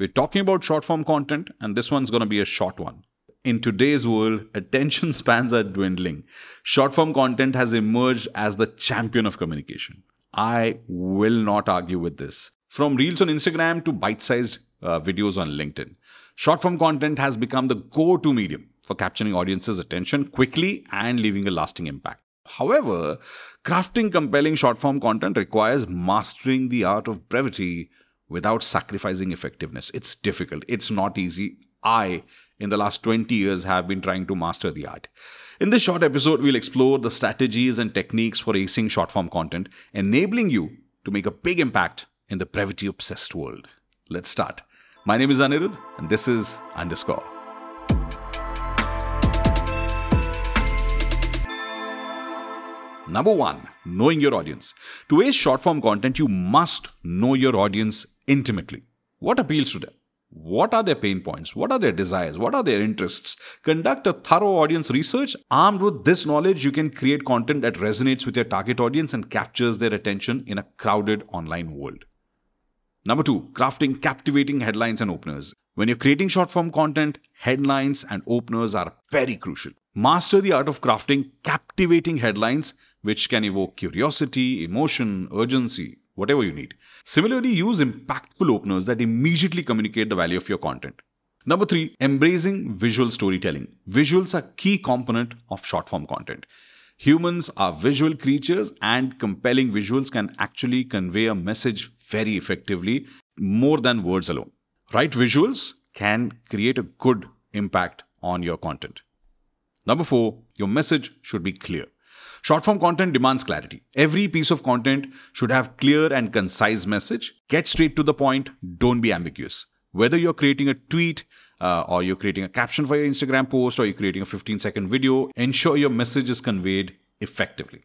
We're talking about short form content, and this one's going to be a short one. In today's world, attention spans are dwindling. Short form content has emerged as the champion of communication. I will not argue with this. From reels on Instagram to bite sized uh, videos on LinkedIn, short form content has become the go to medium for capturing audiences' attention quickly and leaving a lasting impact. However, crafting compelling short form content requires mastering the art of brevity without sacrificing effectiveness. It's difficult, it's not easy. I, in the last 20 years, have been trying to master the art. In this short episode, we'll explore the strategies and techniques for acing short form content, enabling you to make a big impact in the brevity obsessed world. Let's start. My name is Anirudh, and this is Underscore. Number one, knowing your audience. To ace short form content, you must know your audience intimately. What appeals to them? What are their pain points? What are their desires? What are their interests? Conduct a thorough audience research. Armed with this knowledge, you can create content that resonates with your target audience and captures their attention in a crowded online world. Number two, crafting captivating headlines and openers. When you're creating short form content, headlines and openers are very crucial. Master the art of crafting captivating headlines which can evoke curiosity, emotion, urgency, whatever you need. Similarly, use impactful openers that immediately communicate the value of your content. Number three, embracing visual storytelling. Visuals are key component of short form content. Humans are visual creatures and compelling visuals can actually convey a message very effectively more than words alone. Right visuals can create a good impact on your content. Number four, your message should be clear. Short form content demands clarity. Every piece of content should have clear and concise message. Get straight to the point. Don't be ambiguous. Whether you're creating a tweet uh, or you're creating a caption for your Instagram post or you're creating a 15 second video, ensure your message is conveyed effectively.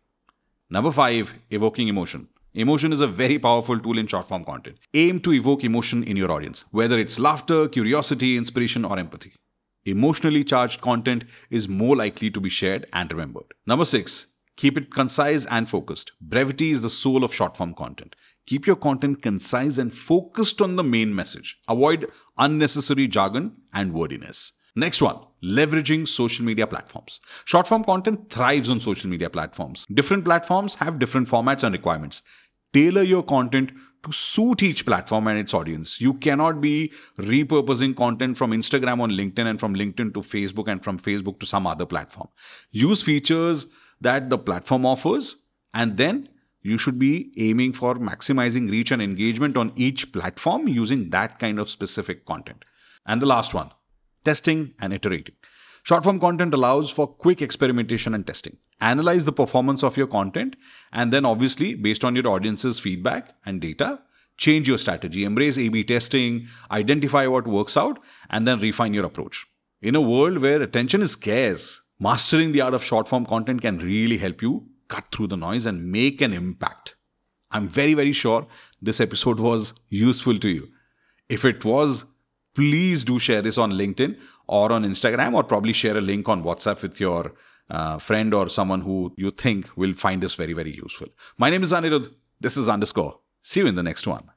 Number five, evoking emotion. Emotion is a very powerful tool in short form content. Aim to evoke emotion in your audience, whether it's laughter, curiosity, inspiration, or empathy. Emotionally charged content is more likely to be shared and remembered. Number six, Keep it concise and focused. Brevity is the soul of short form content. Keep your content concise and focused on the main message. Avoid unnecessary jargon and wordiness. Next one, leveraging social media platforms. Short form content thrives on social media platforms. Different platforms have different formats and requirements. Tailor your content to suit each platform and its audience. You cannot be repurposing content from Instagram on LinkedIn and from LinkedIn to Facebook and from Facebook to some other platform. Use features that the platform offers and then you should be aiming for maximizing reach and engagement on each platform using that kind of specific content. And the last one, testing and iterating. Short form content allows for quick experimentation and testing. Analyze the performance of your content and then obviously based on your audience's feedback and data, change your strategy, embrace A B testing, identify what works out and then refine your approach. In a world where attention is scarce, Mastering the art of short form content can really help you cut through the noise and make an impact. I'm very, very sure this episode was useful to you. If it was, please do share this on LinkedIn or on Instagram, or probably share a link on WhatsApp with your uh, friend or someone who you think will find this very, very useful. My name is Anirudh. This is underscore. See you in the next one.